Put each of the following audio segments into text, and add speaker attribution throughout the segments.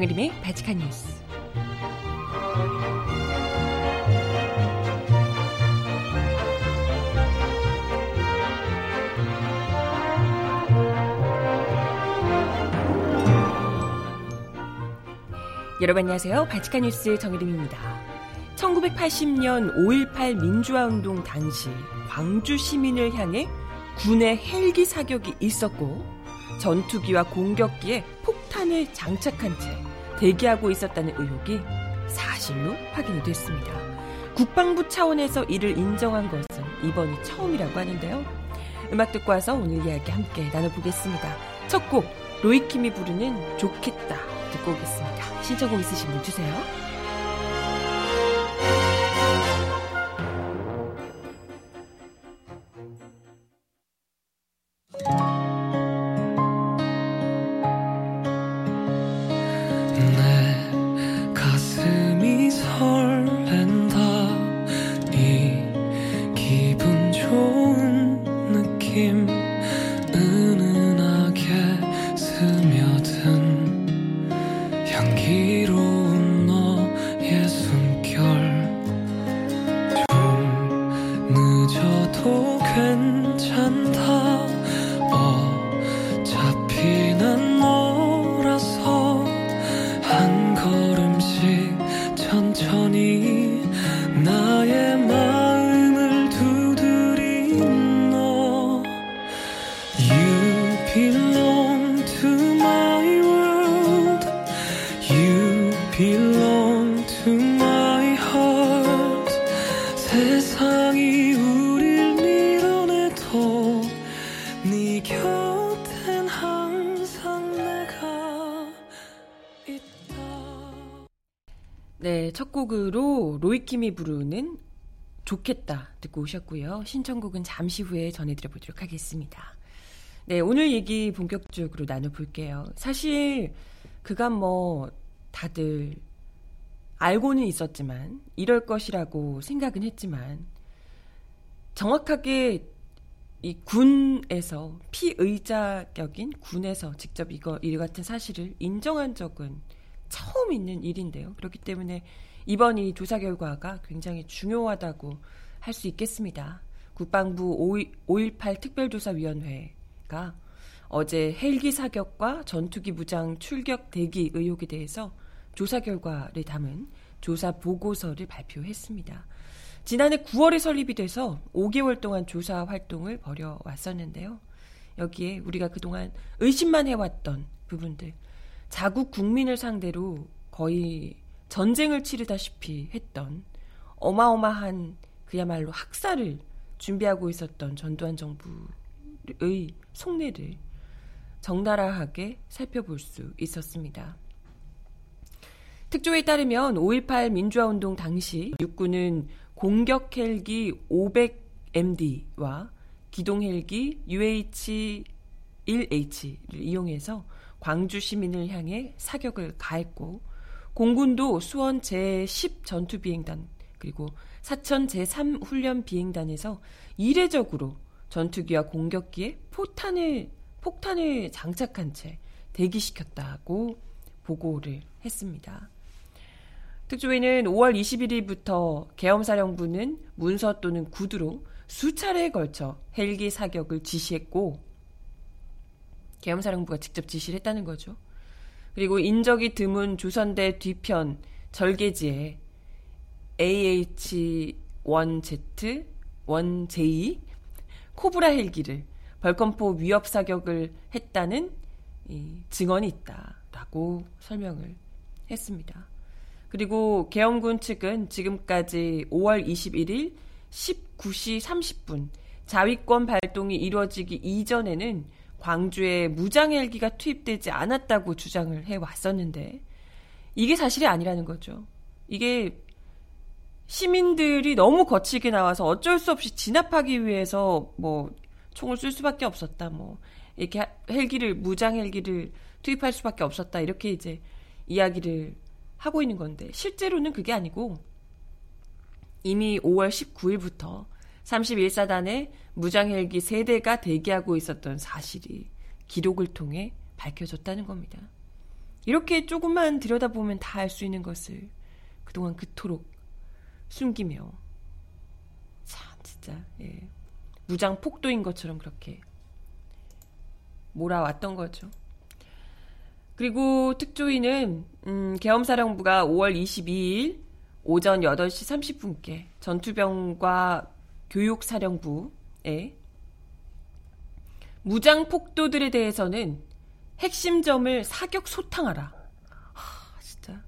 Speaker 1: 정혜림의 바칙한 뉴스. 여러분 안녕하세요. 바칙한 뉴스 정혜림입니다. 1980년 5.18 민주화운동 당시 광주 시민을 향해 군의 헬기 사격이 있었고 전투기와 공격기에 폭탄을 장착한 채 대기하고 있었다는 의혹이 사실로 확인이 됐습니다. 국방부 차원에서 이를 인정한 것은 이번이 처음이라고 하는데요. 음악 듣고 와서 오늘 이야기 함께 나눠보겠습니다. 첫 곡 로이킴이 부르는 좋겠다 듣고 오겠습니다. 신청곡 있으신 분 주세요. 로이킴이 부르는 좋겠다 듣고 오셨고요. 신청곡은 잠시 후에 전해드려 보도록 하겠습니다. 네, 오늘 얘기 본격적으로 나눠볼게요. 사실 그간 뭐 다들 알고는 있었지만 이럴 것이라고 생각은 했지만 정확하게 이 군에서 피의자격인 군에서 직접 이거 이 같은 사실을 인정한 적은 처음 있는 일인데요. 그렇기 때문에 이번 이 조사 결과가 굉장히 중요하다고 할 수 있겠습니다. 국방부 5.18 특별조사위원회가 어제 헬기 사격과 전투기 무장 출격 대기 의혹에 대해서 조사 결과를 담은 조사 보고서를 발표했습니다. 지난해 9월에 설립이 돼서 5개월 동안 조사 활동을 벌여왔었는데요. 여기에 우리가 그동안 의심만 해왔던 부분들, 자국 국민을 상대로 거의 전쟁을 치르다시피 했던 어마어마한 그야말로 학살을 준비하고 있었던 전두환 정부의 속내를 적나라하게 살펴볼 수 있었습니다. 특조에 따르면 5.18 민주화운동 당시 육군은 공격 헬기 500MD와 기동 헬기 UH-1H를 이용해서 광주 시민을 향해 사격을 가했고 공군도 수원 제10 전투비행단 그리고 사천 제3 훈련 비행단에서 이례적으로 전투기와 공격기에 포탄을 폭탄을 장착한 채 대기시켰다고 보고를 했습니다. 특조위는 5월 21일부터 계엄사령부는 문서 또는 구두로 수차례에 걸쳐 헬기 사격을 지시했고 계엄사령부가 직접 지시를 했다는 거죠. 그리고 인적이 드문 조선대 뒤편 절개지에 AH-1Z, 1J, 코브라 헬기를 벌컴포 위협 사격을 했다는 증언이 있다라고 설명을 했습니다. 그리고 계엄군 측은 지금까지 5월 21일 19시 30분 자위권 발동이 이루어지기 이전에는 광주에 무장 헬기가 투입되지 않았다고 주장을 해 왔었는데 이게 사실이 아니라는 거죠. 이게 시민들이 너무 거칠게 나와서 어쩔 수 없이 진압하기 위해서 뭐 총을 쏠 수밖에 없었다. 뭐 이렇게 헬기를 무장 헬기를 투입할 수밖에 없었다. 이렇게 이제 이야기를 하고 있는 건데 실제로는 그게 아니고 이미 5월 19일부터 31사단의 무장헬기 3대가 대기하고 있었던 사실이 기록을 통해 밝혀졌다는 겁니다. 이렇게 조금만 들여다보면 다 알 수 있는 것을 그동안 그토록 숨기며 참 진짜 예. 무장 폭도인 것처럼 그렇게 몰아왔던 거죠. 그리고 특조위는 음, 계엄사령부가 5월 22일 오전 8시 30분께 전투병과 교육사령부 에 무장 폭도들에 대해서는 핵심점을 사격 소탕하라. 하, 진짜.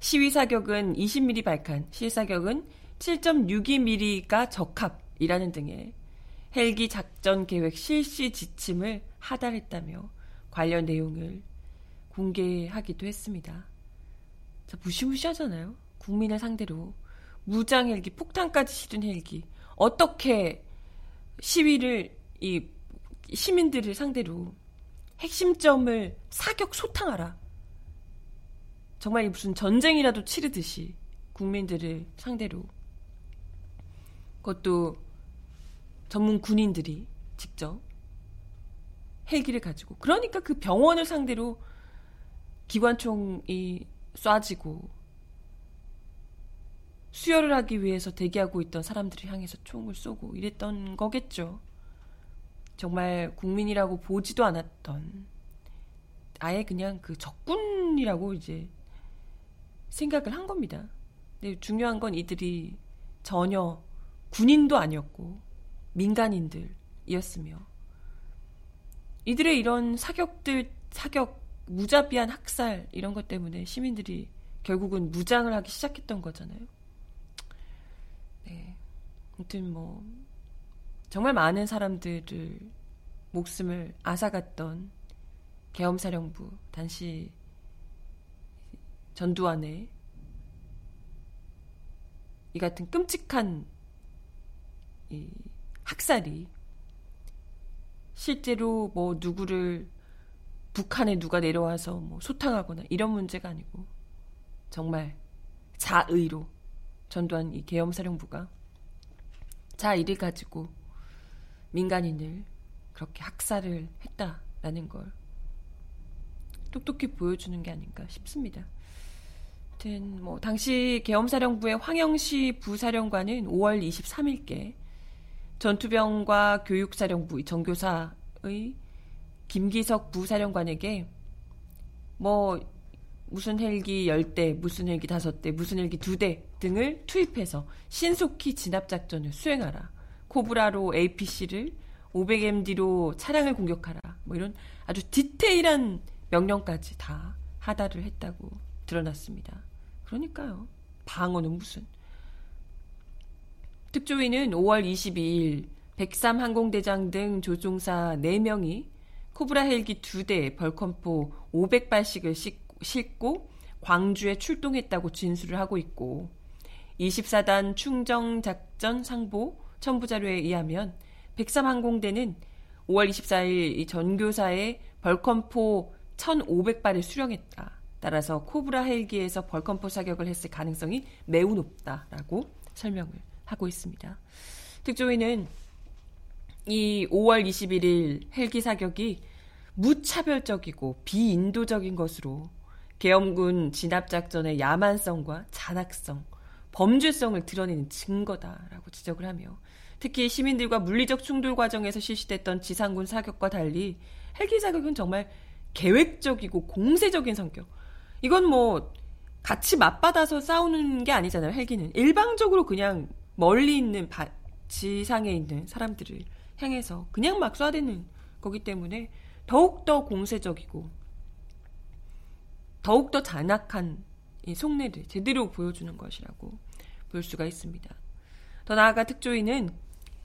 Speaker 1: 시위 사격은 20mm 발칸, 실사격은 7.62mm가 적합이라는 등의 헬기 작전 계획 실시 지침을 하달했다며 관련 내용을 공개하기도 했습니다. 자, 무시무시하잖아요. 국민을 상대로 무장 헬기, 폭탄까지 실은 헬기 어떻게 시위를 이 시민들을 상대로 핵심점을 사격 소탕하라. 정말 무슨 전쟁이라도 치르듯이 국민들을 상대로 그것도 전문 군인들이 직접 헬기를 가지고 그러니까 그 병원을 상대로 기관총이 쏴지고 수혈을 하기 위해서 대기하고 있던 사람들을 향해서 총을 쏘고 이랬던 거겠죠. 정말 국민이라고 보지도 않았던 아예 그냥 그 적군이라고 이제 생각을 한 겁니다. 근데 중요한 건 이들이 전혀 군인도 아니었고 민간인들이었으며 이들의 이런 사격들 사격 무자비한 학살 이런 것 때문에 시민들이 결국은 무장을 하기 시작했던 거잖아요. 네. 아무튼 뭐 정말 많은 사람들을 목숨을 앗아갔던 계엄사령부 단시 전두환의 이 같은 끔찍한 이 학살이 실제로 뭐 누구를 북한에 누가 내려와서 뭐 소탕하거나 이런 문제가 아니고 정말 자의로 전두환 이 계엄사령부가 자의를 가지고 민간인을 그렇게 학살을 했다라는 걸 똑똑히 보여주는 게 아닌가 싶습니다. 아무튼 뭐 당시 계엄사령부의 황영시 부사령관은 5월 23일께 전투병과 교육사령부 정교사의 김기석 부사령관에게 뭐 무슨 헬기 10대, 무슨 헬기 5대, 무슨 헬기 2대 등을 투입해서 신속히 진압작전을 수행하라. 코브라로 APC를 500MD로 차량을 공격하라. 뭐 이런 아주 디테일한 명령까지 다 하달을 했다고 드러났습니다. 그러니까요. 방어는 무슨. 특조위는 5월 22일 103 항공대장 등 조종사 4명이 코브라 헬기 2대 벌컴포 500발씩을 싣고 광주에 출동했다고 진술을 하고 있고 24단 충정작전 상보 첨부 자료에 의하면 103 항공대는 5월 24일 전교사의 벌컴포 1,500발을 수령했다. 따라서 코브라 헬기에서 벌컴포 사격을 했을 가능성이 매우 높다라고 설명을 하고 있습니다. 특조위는 이 5월 21일 헬기 사격이 무차별적이고 비인도적인 것으로 계엄군 진압작전의 야만성과 잔악성, 범죄성을 드러내는 증거다라고 지적을 하며 특히 시민들과 물리적 충돌 과정에서 실시됐던 지상군 사격과 달리 헬기 사격은 정말 계획적이고 공세적인 성격. 이건 뭐 같이 맞받아서 싸우는 게 아니잖아요. 헬기는 일방적으로 그냥 멀리 있는 바, 지상에 있는 사람들을 향해서 그냥 막 쏴대는 거기 때문에 더욱 더 공세적이고 더욱더 잔악한 이 속내를 제대로 보여주는 것이라고 볼 수가 있습니다. 더 나아가 특조위는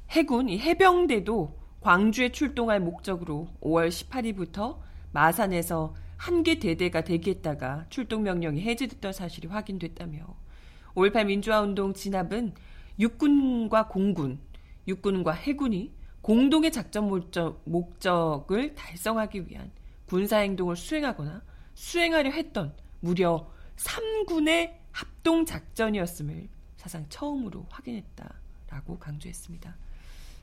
Speaker 1: 해군, 이 해병대도 광주에 출동할 목적으로 5월 18일부터 마산에서 한 개 대대가 대기했다가 출동 명령이 해제됐던 사실이 확인됐다며 5.18 민주화운동 진압은 육군과 공군, 육군과 해군이 공동의 작전 목적, 목적을 달성하기 위한 군사행동을 수행하거나 수행하려 했던 무려 3군의 합동 작전이었음을 사상 처음으로 확인했다라고 강조했습니다.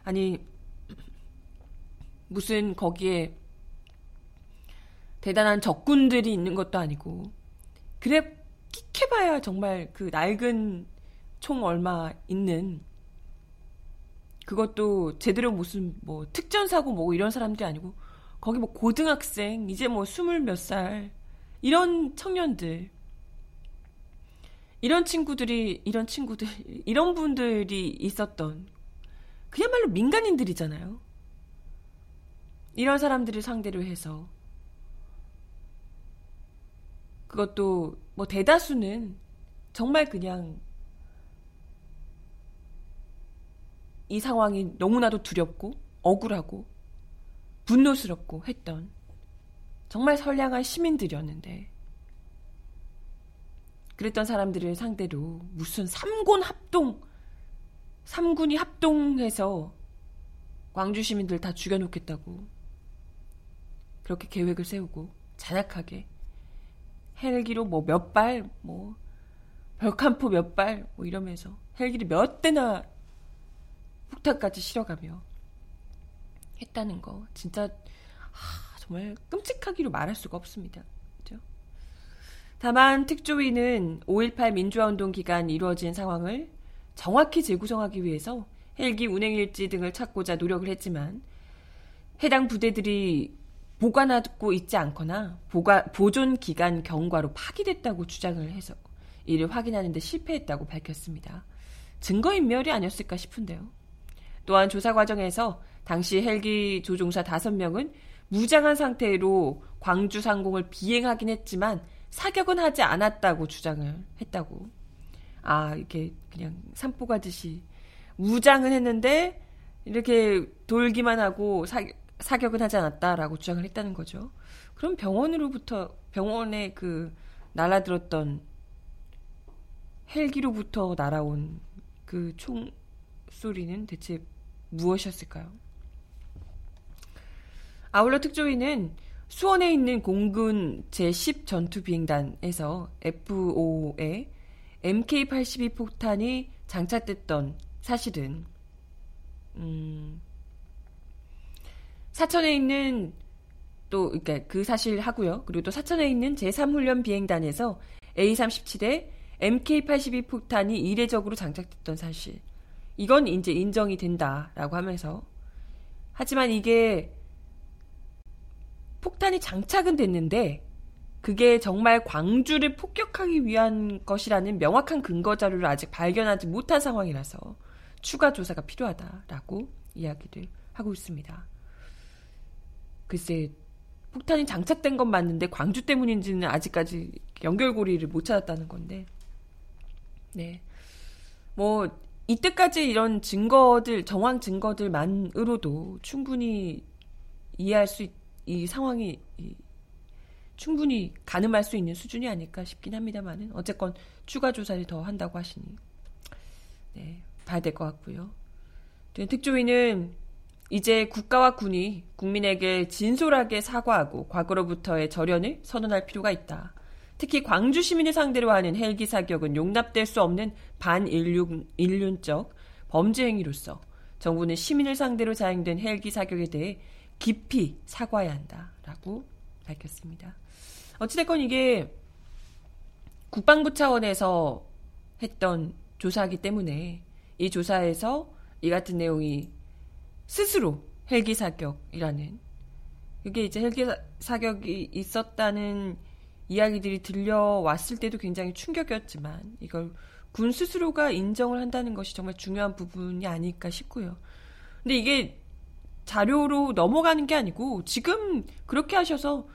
Speaker 1: 아니, 무슨 거기에 대단한 적군들이 있는 것도 아니고 그래 끽해봐야 정말 그 낡은 총 얼마 있는 그것도 제대로 무슨 뭐 특전사고 뭐 이런 사람들이 아니고 거기 뭐 고등학생 이제 뭐 스물 몇 살 이런 청년들 이런 친구들이 이런 친구들 이런 분들이 있었던 그야말로 민간인들이잖아요. 이런 사람들을 상대로 해서 그것도 뭐 대다수는 정말 그냥 이 상황이 너무나도 두렵고 억울하고 분노스럽고 했던 정말 선량한 시민들이었는데 그랬던 사람들을 상대로 무슨 삼군 합동 삼군이 합동해서 광주 시민들 다 죽여놓겠다고 그렇게 계획을 세우고 잔악하게 헬기로 뭐 몇 발, 뭐 벽한포 몇 발, 뭐 이러면서 헬기를 몇 대나 폭탄까지 실어가며 했다는 거 진짜 하, 정말 끔찍하기로 말할 수가 없습니다. 그죠? 다만 특조위는 5.18 민주화운동 기간 이루어진 상황을 정확히 재구성하기 위해서 헬기 운행 일지 등을 찾고자 노력을 했지만 해당 부대들이 보관하고 있지 않거나 보가, 보존 기간 경과로 파기됐다고 주장을 해서 이를 확인하는 데 실패했다고 밝혔습니다. 증거인멸이 아니었을까 싶은데요. 또한 조사 과정에서 당시 헬기 조종사 5명은 무장한 상태로 광주 상공을 비행하긴 했지만 사격은 하지 않았다고 주장을 했다고. 아, 이렇게 그냥 산보 가듯이 무장은 했는데 이렇게 돌기만 하고 사, 사격은 하지 않았다라고 주장을 했다는 거죠. 그럼 병원으로부터 병원에 그 날아들었던 헬기로부터 날아온 그 총소리는 대체 무엇이었을까요? 아울러 특조위는 수원에 있는 공군 제10 전투비행단에서 F5에 MK82 폭탄이 장착됐던 사실은 음, 사천에 있는 또 그러니까 그 사실 하고요. 그리고 또 사천에 있는 제3훈련 비행단에서 A37에 MK82 폭탄이 이례적으로 장착됐던 사실. 이건 이제 인정이 된다라고 하면서 하지만 이게 폭탄이 장착은 됐는데 그게 정말 광주를 폭격하기 위한 것이라는 명확한 근거 자료를 아직 발견하지 못한 상황이라서 추가 조사가 필요하다라고 이야기를 하고 있습니다. 글쎄 폭탄이 장착된 건 맞는데 광주 때문인지는 아직까지 연결고리를 못 찾았다는 건데 네. 뭐 이때까지 이런 증거들 정황 증거들만으로도 충분히 이해할 수 이 상황이 이, 충분히 가늠할 수 있는 수준이 아닐까 싶긴 합니다만은 어쨌건 추가 조사를 더 한다고 하시니 네 봐야 될 것 같고요. 특조위는 이제 국가와 군이 국민에게 진솔하게 사과하고 과거로부터의 절연을 선언할 필요가 있다. 특히 광주 시민을 상대로 하는 헬기 사격은 용납될 수 없는 반인륜적 범죄 행위로서 정부는 시민을 상대로 자행된 헬기 사격에 대해 깊이 사과해야 한다라고 밝혔습니다. 어찌됐건 이게 국방부 차원에서 했던 조사이기 때문에 이 조사에서 이 같은 내용이 스스로 헬기 사격이라는 그게 이제 헬기 사격이 있었다는 이야기들이 들려왔을 때도 굉장히 충격이었지만 이걸 군 스스로가 인정을 한다는 것이 정말 중요한 부분이 아닐까 싶고요. 근데 이게 자료로 넘어가는 게 아니고 지금 그렇게 하셔서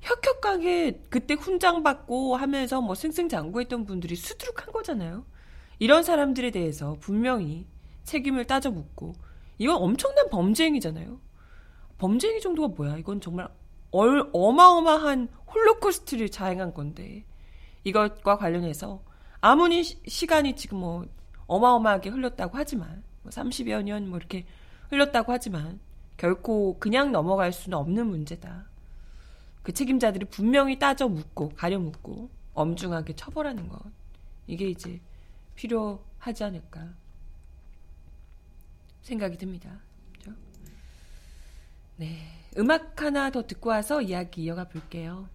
Speaker 1: 혁혁하게 그때 훈장 받고 하면서 뭐 승승장구했던 분들이 수두룩한 거잖아요. 이런 사람들에 대해서 분명히 책임을 따져 묻고 이건 엄청난 범죄 행위잖아요. 범죄 행위 정도가 뭐야? 이건 정말 얼, 어마어마한 홀로코스트를 자행한 건데 이것과 관련해서 아무리 시, 간이 지금 뭐 어마어마하게 흘렀다고 하지만 뭐 30여 년 뭐 이렇게 흘렀다고 하지만 결코 그냥 넘어갈 수는 없는 문제다. 그 책임자들이 분명히 따져 묻고 가려 묻고 엄중하게 처벌하는 것 이게 이제 필요하지 않을까 생각이 듭니다. 네. 음악 하나 더 듣고 와서 이야기 이어가 볼게요.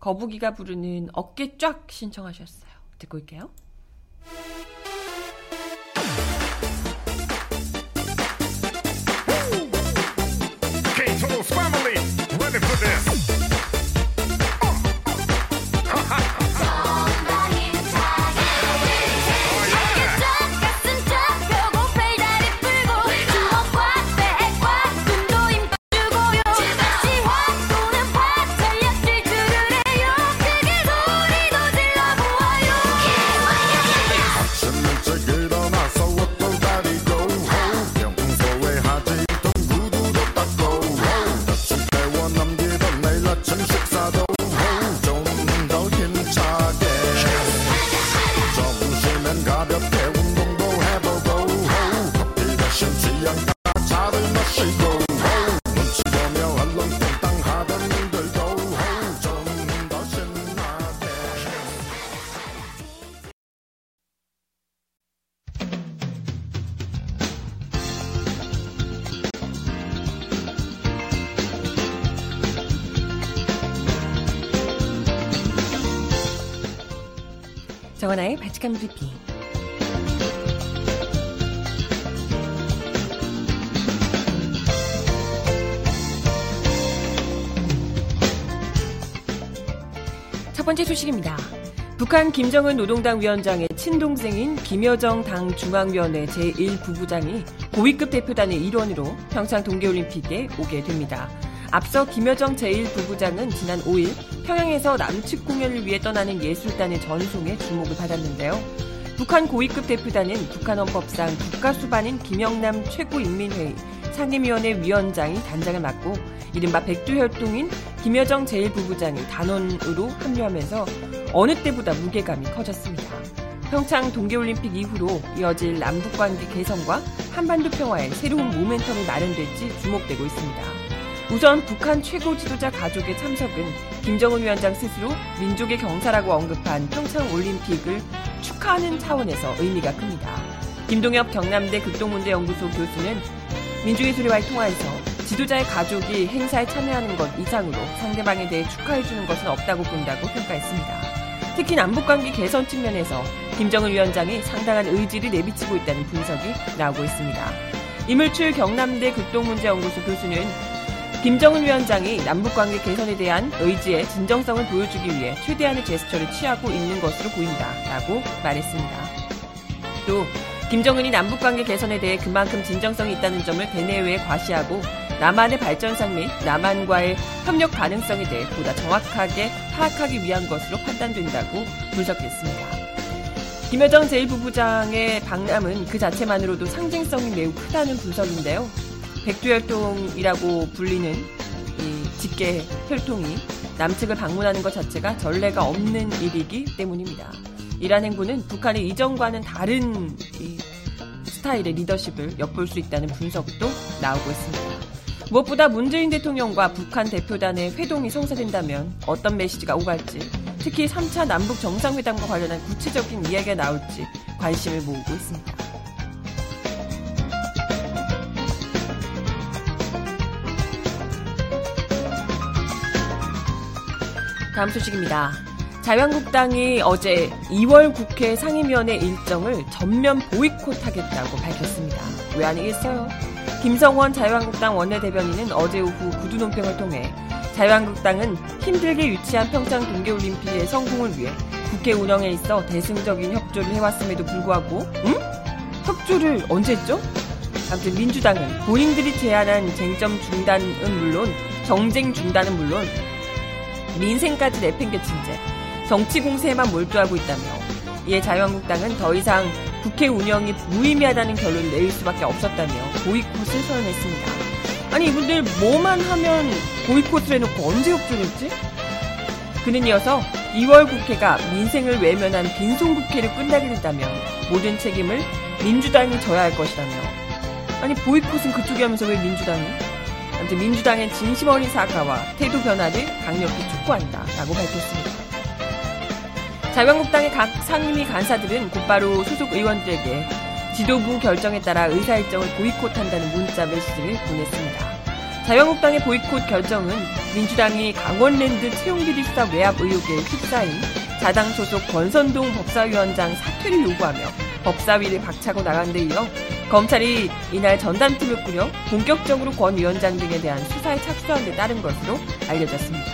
Speaker 1: 거북이가 부르는 어깨 쫙 신청하셨어요. 듣고 올게요. it for this. 정원아의 바칙한 브리핑. 첫 번째 소식입니다. 북한 김정은 노동당 위원장의 친동생인 김여정 당 중앙위원회 제1부부장이 고위급 대표단의 일원으로 평창 동계올림픽에 오게 됩니다. 앞서 김여정 제1부부장은 지난 5일 평양에서 남측 공연을 위해 떠나는 예술단의 전송에 주목을 받았는데요. 북한 고위급 대표단은 북한 헌법상 국가수반인 김영남 최고인민회의 상임위원회 위원장이 단장을 맡고 이른바 백두혈통인 김여정 제1부부장이 단원으로 합류하면서 어느 때보다 무게감이 커졌습니다. 평창 동계올림픽 이후로 이어질 남북관계 개선과 한반도 평화에 새로운 모멘텀이 마련될지 주목되고 있습니다. 우선 북한 최고 지도자 가족의 참석은 김정은 위원장 스스로 민족의 경사라고 언급한 평창 올림픽을 축하하는 차원에서 의미가 큽니다. 김동엽 경남대 극동문제연구소 교수는 민중의 소리와의 통화에서 지도자의 가족이 행사에 참여하는 것 이상으로 상대방에 대해 축하해주는 것은 없다고 본다고 평가했습니다. 특히 남북관계 개선 측면에서 김정은 위원장이 상당한 의지를 내비치고 있다는 분석이 나오고 있습니다. 이물출 경남대 극동문제연구소 교수는 김정은 위원장이 남북관계 개선에 대한 의지의 진정성을 보여주기 위해 최대한의 제스처를 취하고 있는 것으로 보인다 라고 말했습니다. 또 김정은이 남북관계 개선에 대해 그만큼 진정성이 있다는 점을 대내외에 과시하고 남한의 발전상 및 남한과의 협력 가능성에 대해 보다 정확하게 파악하기 위한 것으로 판단된다고 분석했습니다. 김여정 제1부부장의 방남은 그 자체만으로도 상징성이 매우 크다는 분석인데요. 백두혈통이라고 불리는 이 직계 혈통이 남측을 방문하는 것 자체가 전례가 없는 일이기 때문입니다. 이러한 행보는 북한의 이전과는 다른 스타일의 리더십을 엿볼 수 있다는 분석도 나오고 있습니다. 무엇보다 문재인 대통령과 북한 대표단의 회동이 성사된다면 어떤 메시지가 오갈지, 특히 3차 남북 정상회담과 관련한 구체적인 이야기가 나올지 관심을 모으고 있습니다. 다음 소식입니다. 자유한국당이 어제 2월 국회 상임위원회 일정을 전면 보이콧하겠다고 밝혔습니다. 왜 아니겠어요? 김성원 자유한국당 원내대변인은 어제 오후 구두 논평을 통해 자유한국당은 힘들게 유치한 평창 동계올림픽의 성공을 위해 국회 운영에 있어 대승적인 협조를 해왔음에도 불구하고 응? 협조를 언제 했죠? 아무튼 민주당은 본인들이 제안한 쟁점 중단은 물론 정쟁 중단은 물론 민생까지 내팽개 친 채 정치 공세에만 몰두하고 있다며 이에 자유한국당은 더 이상 국회 운영이 무의미하다는 결론을 내릴 수밖에 없었다며 보이콧을 선언했습니다. 아니 이분들 뭐만 하면 보이콧을 해놓고 언제 협조했지? 그는 이어서 2월 국회가 민생을 외면한 빈손 국회를 끝나게 된다면 모든 책임을 민주당이 져야 할 것이라며 아니 보이콧은 그쪽이 하면서 왜 민주당이? 아무튼 민주당의 진심 어린 사과와 태도 변화를 강력히 촉구한다라고 밝혔습니다. 자유한국당의 각 상임위 간사들은 곧바로 소속 의원들에게 지도부 결정에 따라 의사 일정을 보이콧한다는 문자 메시지를 보냈습니다. 자유한국당의 보이콧 결정은 민주당이 강원랜드 채용비리 수사 외압 의혹에 휩싸인 자당 소속 권선동 법사위원장 사퇴를 요구하며 법사위를 박차고 나간 데 이어 검찰이 이날 전담팀을 꾸려 본격적으로 권 위원장 등에 대한 수사에 착수한 데 따른 것으로 알려졌습니다.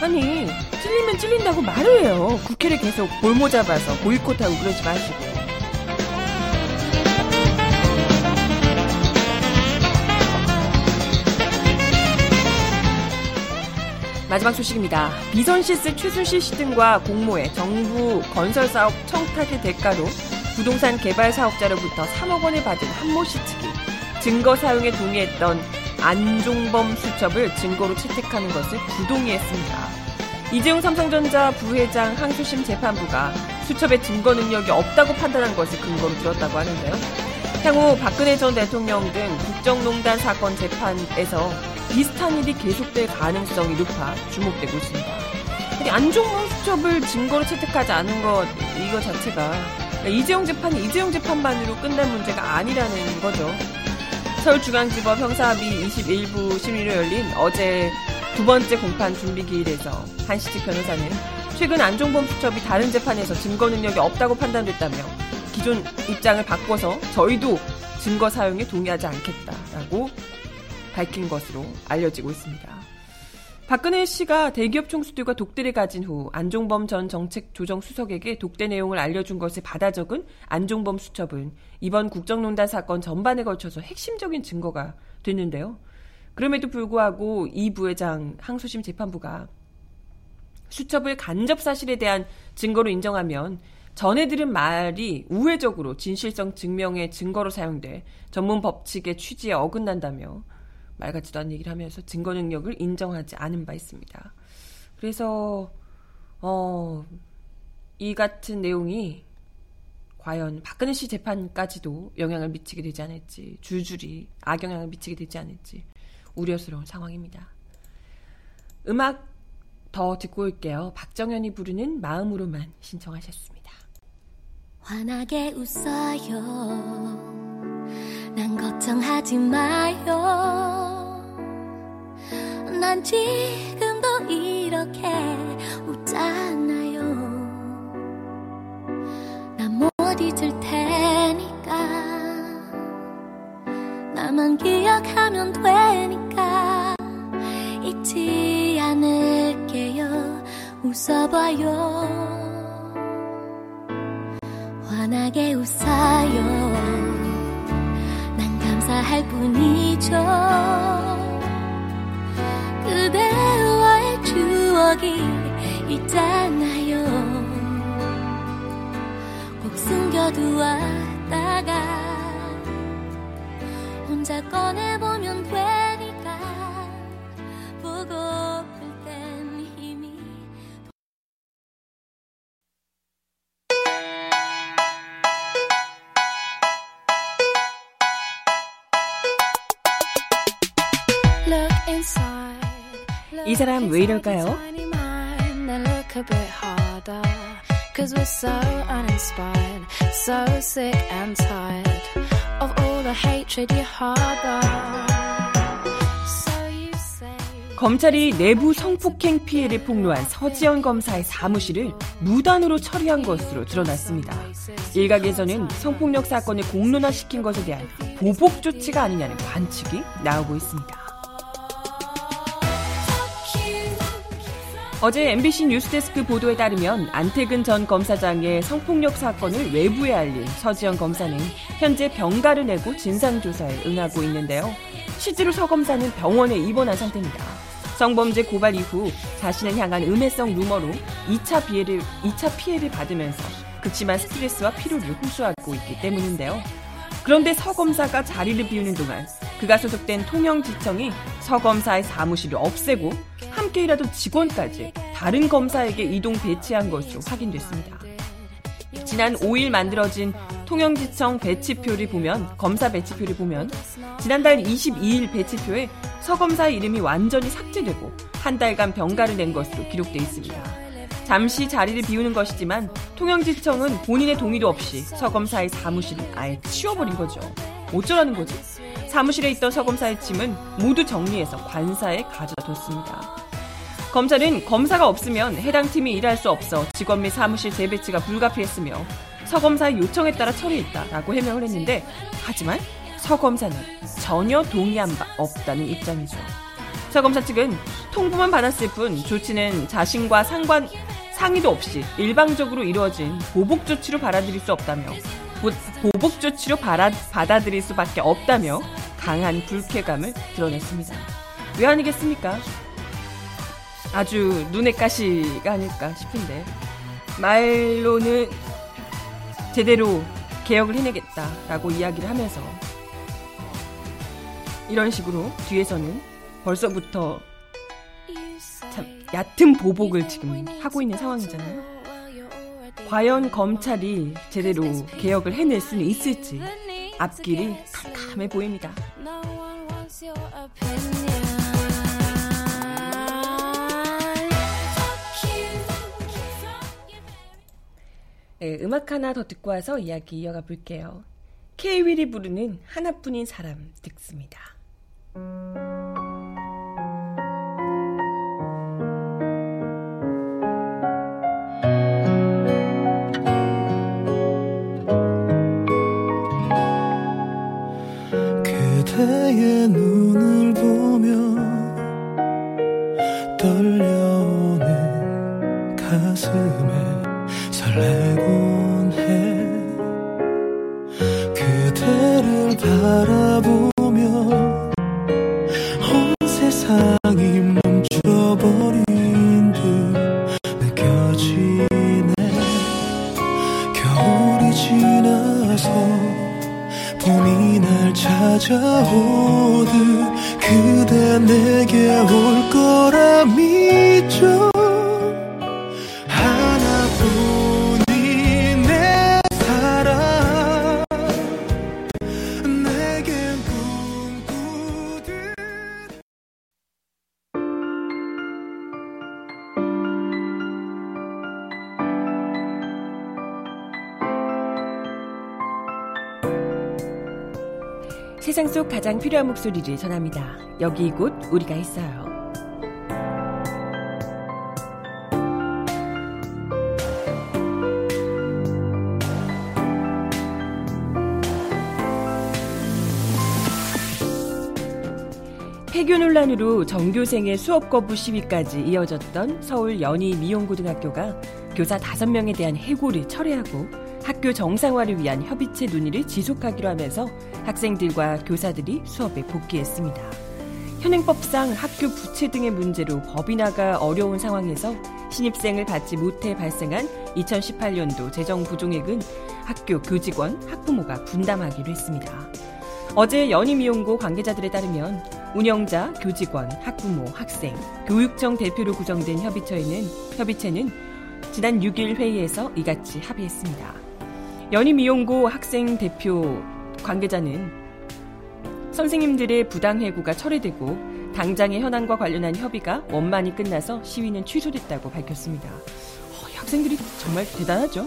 Speaker 1: 아니 찔리면 찔린다고 말을 해요. 국회를 계속 볼모 잡아서 보이콧하고 그러지 마시고. 마지막 소식입니다. 비선실세 최순실 씨 등과 공모해 정부 건설사업 청탁의 대가로 부동산 개발 사업자로부터 3억 원을 받은 한모 씨 측이 증거 사용에 동의했던 안종범 수첩을 증거로 채택하는 것을 부동의했습니다. 이재용 삼성전자 부회장 항소심 재판부가 수첩의 증거 능력이 없다고 판단한 것을 근거로 들었다고 하는데요. 향후 박근혜 전 대통령 등 국정농단 사건 재판에서 비슷한 일이 계속될 가능성이 높아 주목되고 있습니다. 안종범 수첩을 증거로 채택하지 않은 것 이거 자체가 이재용 재판이 이재용 재판만으로 끝날 문제가 아니라는 거죠. 서울중앙지법 형사합의 21부 심리로 열린 어제 두 번째 공판 준비 기일에서 한시직 변호사는 최근 안종범 수첩이 다른 재판에서 증거 능력이 없다고 판단됐다며 기존 입장을 바꿔서 저희도 증거 사용에 동의하지 않겠다라고 밝힌 것으로 알려지고 있습니다. 박근혜 씨가 대기업 총수들과 독대를 가진 후 안종범 전 정책조정수석에게 독대 내용을 알려준 것을 받아 적은 안종범 수첩은 이번 국정농단 사건 전반에 걸쳐서 핵심적인 증거가 됐는데요. 그럼에도 불구하고 이 부회장 항소심 재판부가 수첩을 간접 사실에 대한 증거로 인정하면 전해 들은 말이 우회적으로 진실성 증명의 증거로 사용돼 전문 법칙의 취지에 어긋난다며 말 같지도 않은 얘기를 하면서 증거 능력을 인정하지 않은 바 있습니다. 그래서 어, 이 같은 내용이 과연 박근혜 씨 재판까지도 영향을 미치게 되지 않을지 줄줄이 악영향을 미치게 되지 않을지 우려스러운 상황입니다. 음악 더 듣고 올게요. 박정현이 부르는 마음으로만 신청하셨습니다.
Speaker 2: 환하게 웃어요. 난 걱정하지 마요. 난 지금도 이렇게 웃잖아요. 난 못 잊을 테니까. 나만 기억하면 되니까. 잊지 않을게요. 웃어봐요. 환하게 웃어요 할 뿐이죠. 그대와의 추억이 있잖아요. 꼭 숨겨두었다가 혼자 꺼내보
Speaker 1: 이럴까요? Cause we're so uninspired, so sick and tired of all the hatred you harbor. 검찰이 내부 성폭행 피해를 폭로한 서지현 검사의 사무실을 무단으로 처리한 것으로 드러났습니다. 일각에서는 성폭력 사건을 공론화시킨 것에 대한 보복 조치가 아니냐는 관측이 나오고 있습니다. 어제 MBC 뉴스데스크 보도에 따르면 안태근 전 검사장의 성폭력 사건을 외부에 알린 서지영 검사는 현재 병가를 내고 진상조사에 응하고 있는데요. 실제로 서 검사는 병원에 입원한 상태입니다. 성범죄 고발 이후 자신을 향한 음해성 루머로 2차 피해를, 2차 피해를 받으면서 극심한 스트레스와 피로를 호소하고 있기 때문인데요. 그런데 서 검사가 자리를 비우는 동안 그가 소속된 통영지청이 서 검사의 사무실을 없애고 함께일하던 직원까지 다른 검사에게 이동 배치한 것으로 확인됐습니다. 지난 5일 만들어진 통영지청 배치표를 보면 검사 배치표를 보면 지난달 22일 배치표에 서 검사의 이름이 완전히 삭제되고 한 달간 병가를 낸 것으로 기록돼 있습니다. 잠시 자리를 비우는 것이지만 통영지청은 본인의 동의도 없이 서 검사의 사무실을 아예 치워버린 거죠. 어쩌라는 거지? 사무실에 있던 서검사의 짐은 모두 정리해서 관사에 가져다 뒀습니다. 검찰은 검사가 없으면 해당 팀이 일할 수 없어 직원 및 사무실 재배치가 불가피했으며 서검사의 요청에 따라 처리했다라고 해명을 했는데 하지만 서검사는 전혀 동의한 바 없다는 입장이죠. 서검사 측은 통보만 받았을 뿐 조치는 자신과 상관 상의도 없이 일방적으로 이루어진 보복 조치로 받아들일 수 없다며 보 복 조치로 받아, 받아들일 수밖에 없다며 강한 불쾌감을 드러냈습니다. 왜 아니겠습니까? 아주 눈에 가시가 아닐까 싶은데 말로는 제대로 개혁을 해내겠다라고 이야기를 하면서 이런 식으로 뒤에서는 벌써부터 참 얕은 보복을 지금 하고 있는 상황이잖아요. 과연 검찰이 제대로 개혁을 해낼 수는 있을지 앞길이 캄캄해 보입니다. 네, 음악 하나 더 듣고 와서 이야기 이어가 볼게요. 케이윌이 부르는 하나뿐인 사람 듣습니다.
Speaker 3: 그대의 눈 세상
Speaker 1: 속 가장 필요한 목소리를 전합니다. 여기 이곳 우리가 있어요. 폐교 논란으로 전교생의 수업 거부 시위까지 이어졌던 서울 연희 미용고등학교가 교사 5명에 대한 해고를 철회하고 학교 정상화를 위한 협의체 논의를 지속하기로 하면서 학생들과 교사들이 수업에 복귀했습니다. 현행법상 학교 부채 등의 문제로 법인화가 어려운 상황에서 신입생을 받지 못해 발생한 2018년도 재정 부종액은 학교 교직원, 학부모가 분담하기로 했습니다. 어제 연희미용고 관계자들에 따르면 운영자, 교직원, 학부모, 학생, 교육청 대표로 구성된 협의체는 협의체는 지난 6일 회의에서 이같이 합의했습니다. 연희미용고 학생 대표 관계자는 선생님들의 부당 해고가 철회되고 당장의 현황과 관련한 협의가 원만히 끝나서 시위는 취소됐다고 밝혔습니다. 어, 이 학생들이 정말 대단하죠.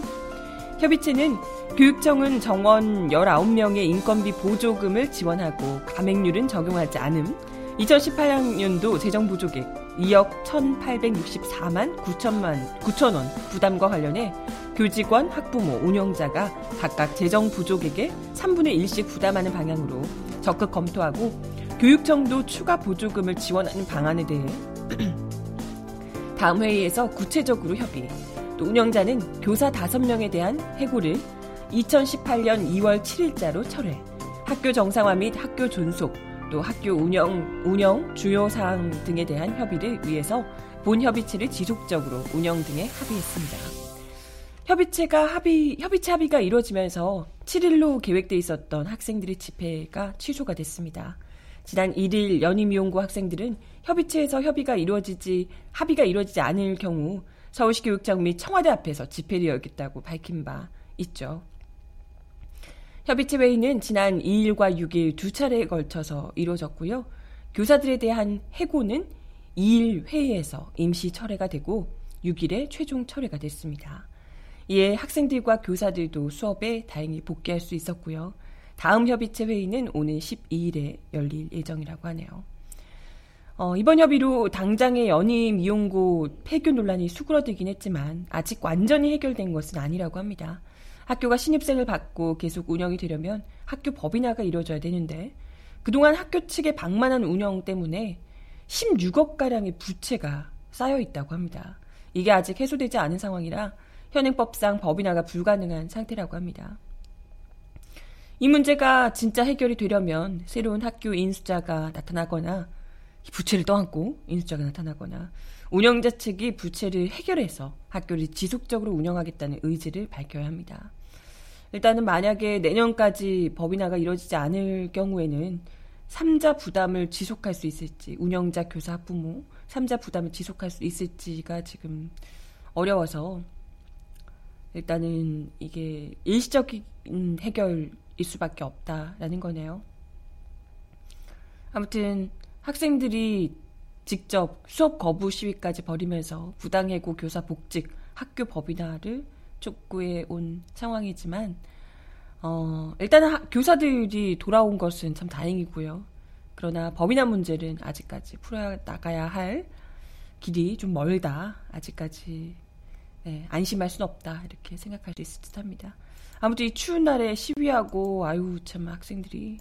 Speaker 1: 협의체는 교육청은 정원 19명의 인건비 보조금을 지원하고 감액률은 적용하지 않음, 2018학년도 재정 부족액 2억 1,864만 9천만 9천 원 부담과 관련해 교직원, 학부모, 운영자가 각각 재정 부족액의 3분의 1씩 부담하는 방향으로 적극 검토하고 교육청도 추가 보조금을 지원하는 방안에 대해 다음 회의에서 구체적으로 협의. 또 운영자는 교사 5명에 대한 해고를 2018년 2월 7일자로 철회. 학교 정상화 및 학교 존속, 또 학교 운영, 운영 주요 사항 등에 대한 협의를 위해서 본 협의체를 지속적으로 운영 등에 합의했습니다. 협의체가 합의, 협의체 합의가 이루어지면서 7일로 계획돼 있었던 학생들의 집회가 취소가 됐습니다. 지난 1일 연희미용고 학생들은 협의체에서 협의가 이루어지지, 합의가 이루어지지 않을 경우 서울시 교육청 및 청와대 앞에서 집회를 열겠다고 밝힌 바 있죠. 협의체 회의는 지난 2일과 6일 두 차례에 걸쳐서 이루어졌고요. 교사들에 대한 해고는 2일 회의에서 임시 철회가 되고 6일에 최종 철회가 됐습니다. 이에 학생들과 교사들도 수업에 다행히 복귀할 수 있었고요. 다음 협의체 회의는 오는 12일에 열릴 예정이라고 하네요. 어, 이번 협의로 당장의 연임 이용고 폐교 논란이 수그러들긴 했지만 아직 완전히 해결된 것은 아니라고 합니다. 학교가 신입생을 받고 계속 운영이 되려면 학교 법인화가 이루어져야 되는데 그동안 학교 측의 방만한 운영 때문에 16억가량의 부채가 쌓여 있다고 합니다. 이게 아직 해소되지 않은 상황이라 현행법상 법인화가 불가능한 상태라고 합니다. 이 문제가 진짜 해결이 되려면 새로운 학교 인수자가 나타나거나 부채를 떠안고 인수자가 나타나거나 운영자 측이 부채를 해결해서 학교를 지속적으로 운영하겠다는 의지를 밝혀야 합니다. 일단은 만약에 내년까지 법인화가 이루어지지 않을 경우에는 3자 부담을 지속할 수 있을지, 운영자, 교사, 부모, 3자 부담을 지속할 수 있을지가 지금 어려워서 일단은 이게 일시적인 해결일 수밖에 없다라는 거네요. 아무튼 학생들이 직접 수업 거부 시위까지 벌이면서 부당해고 교사 복직, 학교 법인화를 촉구해 온 상황이지만 어, 일단은 하, 교사들이 돌아온 것은 참 다행이고요. 그러나 법인화 문제는 아직까지 풀어 나가야 할 길이 좀 멀다. 아직까지 네, 안심할 수는 없다. 이렇게 생각할 수 있을 듯합니다. 아무튼 이 추운 날에 시위하고 아유 참 학생들이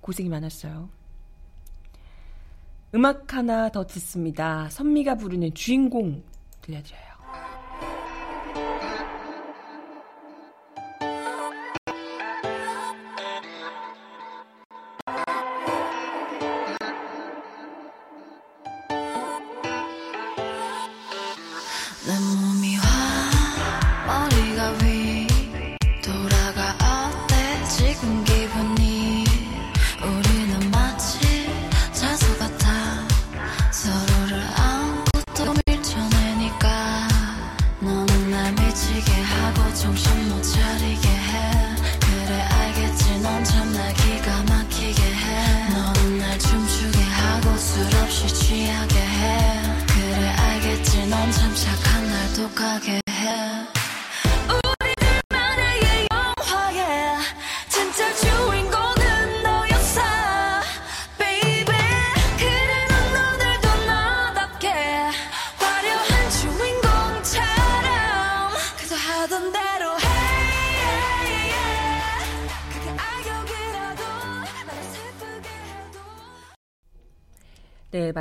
Speaker 1: 고생이 많았어요. 음악 하나 더 듣습니다. 선미가 부르는 주인공 들려드려요.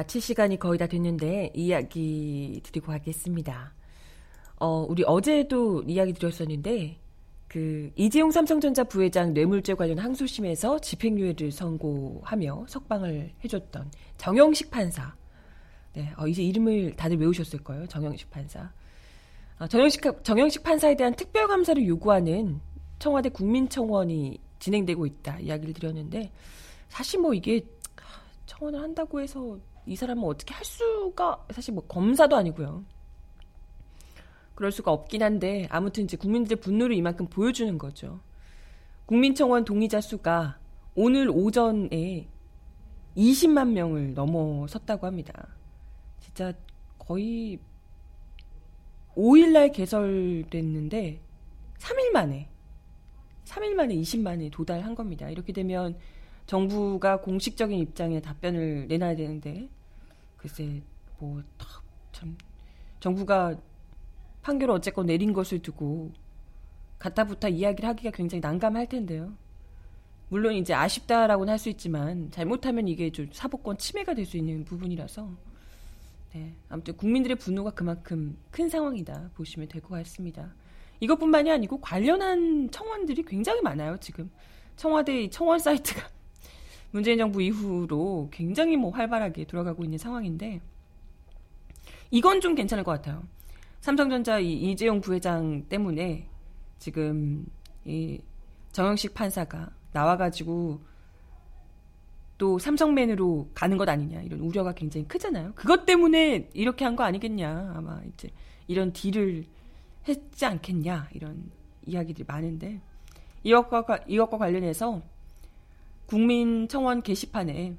Speaker 1: 마칠 시간이 거의 다 됐는데 이야기 드리고 가겠습니다. 어, 우리 어제도 이야기 드렸었는데 그 이재용 삼성전자 부회장 뇌물죄 관련 항소심에서 집행유예를 선고하며 석방을 해줬던 정영식 판사. 네, 어, 이제 이름을 다들 외우셨을 거예요. 정영식 판사. 어, 정영식, 정영식 판사에 대한 특별 감사를 요구하는 청와대 국민청원이 진행되고 있다 이야기를 드렸는데 사실 뭐 이게 청원을 한다고 해서 이 사람은 어떻게 할 수가 사실 뭐 검사도 아니고요. 그럴 수가 없긴 한데 아무튼 이제 국민들의 분노를 이만큼 보여주는 거죠. 국민청원 동의자 수가 오늘 오전에 20만 명을 넘어섰다고 합니다. 진짜 거의 5일날 개설됐는데 3일 만에 3일 만에 20만에 도달한 겁니다. 이렇게 되면 정부가 공식적인 입장에 답변을 내놔야 되는데 글쎄 뭐 참 정부가 판결을 어쨌건 내린 것을 두고 가타부타 이야기를 하기가 굉장히 난감할 텐데요. 물론 이제 아쉽다라고는 할 수 있지만 잘못하면 이게 좀 사법권 침해가 될 수 있는 부분이라서 네, 아무튼 국민들의 분노가 그만큼 큰 상황이다 보시면 될 것 같습니다. 이것뿐만이 아니고 관련한 청원들이 굉장히 많아요 지금 청와대 청원 사이트가 문재인 정부 이후로 굉장히 뭐 활발하게 돌아가고 있는 상황인데 이건 좀 괜찮을 것 같아요. 삼성전자 이 이재용 부회장 때문에 지금 이 정영식 판사가 나와가지고 또 삼성맨으로 가는 것 아니냐 이런 우려가 굉장히 크잖아요. 그것 때문에 이렇게 한 거 아니겠냐 아마 이제 이런 딜을 했지 않겠냐 이런 이야기들이 많은데 이것과 이것과 관련해서 국민청원 게시판에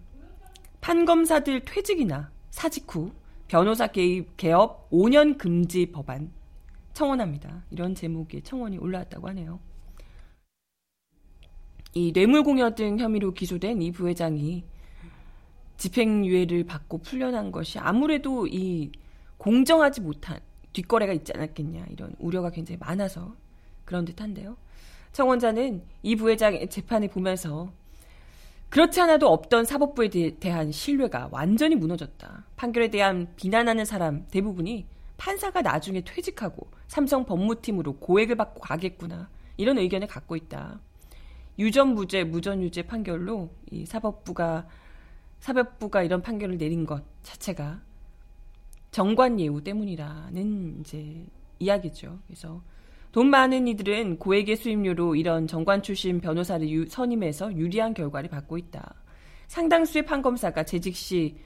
Speaker 1: 판검사들 퇴직이나 사직 후 변호사 개입 개업 5년 금지 법안 청원합니다. 이런 제목의 청원이 올라왔다고 하네요. 이 뇌물공여 등 혐의로 기소된 이 부회장이 집행유예를 받고 풀려난 것이 아무래도 이 공정하지 못한 뒷거래가 있지 않았겠냐 이런 우려가 굉장히 많아서 그런 듯한데요. 청원자는 이 부회장의 재판을 보면서 그렇지 않아도 없던 사법부에 대 한 신뢰가 완전히 무너졌다. 판결에 대한 비난하는 사람 대부분이 판사가 나중에 퇴직하고 삼성 법무팀으로 고액을 받고 가겠구나. 이런 의견을 갖고 있다. 유전무죄, 무전유죄 판결로 이 사법부가 사법부가 이런 판결을 내린 것 자체가 정관예우 때문이라는 이제 이야기죠. 그래서 돈 많은 이들은 고액의 수임료로 이런 정관 출신 변호사를 유, 선임해서 유리한 결과를 받고 있다. 상당수의 판검사가 재직 시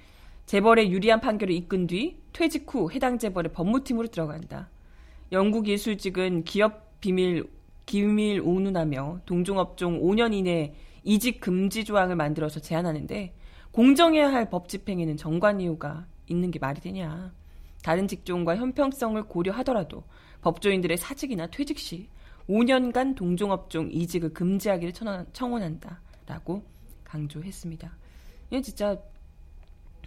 Speaker 1: 재벌의 유리한 판결을 이끈 뒤 퇴직 후 해당 재벌의 법무팀으로 들어간다. 영국 예술직은 기업 비밀 기밀 오운하며 동종업종 5년 이내 이직 금지 조항을 만들어서 제한하는데 공정해야 할 법 집행에는 정관 이유가 있는 게 말이 되냐. 다른 직종과 형평성을 고려하더라도 법조인들의 사직이나 퇴직 시 5년간 동종업종 이직을 금지하기를 청원한다라고 강조했습니다. 이게 진짜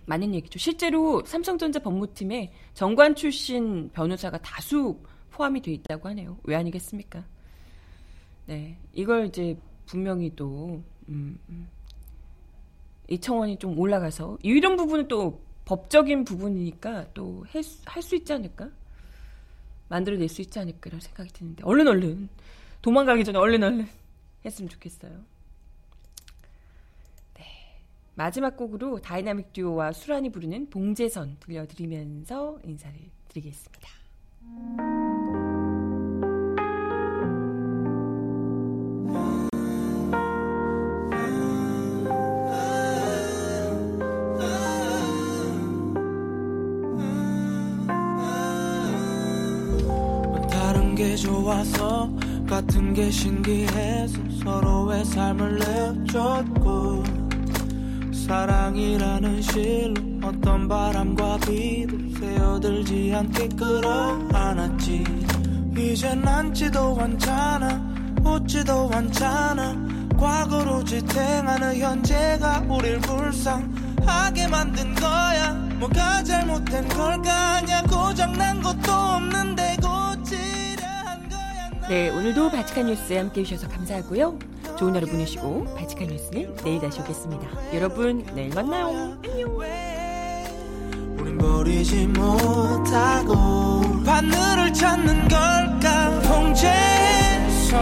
Speaker 1: 맞는 얘기죠. 실제로 삼성전자 법무팀에 정관 출신 변호사가 다수 포함이 돼 있다고 하네요. 왜 아니겠습니까? 네, 이걸 이제 분명히 또 음, 음, 이 청원이 좀 올라가서 이런 부분은 또 법적인 부분이니까 또 할 수 있지 않을까? 만들어낼 수 있지 않을까 이런 생각이 드는데 얼른 얼른 도망가기 전에 얼른 얼른 했으면 좋겠어요. 네. 마지막 곡으로 다이나믹 듀오와 수란이 부르는 봉제선 들려드리면서 인사를 드리겠습니다.
Speaker 4: 좋아서 같은 게 신기해서 서로의 삶을 내쫓고 사랑이라는 실로 어떤 바람과 비도 새어들지 않게 끌어안았지. 이젠 앉지도 않잖아 웃지도 않잖아. 과거로 지탱하는 현재가 우릴 불쌍하게 만든 거야. 뭐가 잘못된 걸까 아냐 고장난 것도 없는데
Speaker 1: 네, 오늘도 바치칸 뉴스에 함께 해주셔서 감사하고요. 좋은 하루 보내시고 바치칸 뉴스는 내일 다시 오겠습니다. 여러분 내일 만나요. 안녕. 우린 버리지 못하고 바늘을 찾는 걸까 통제서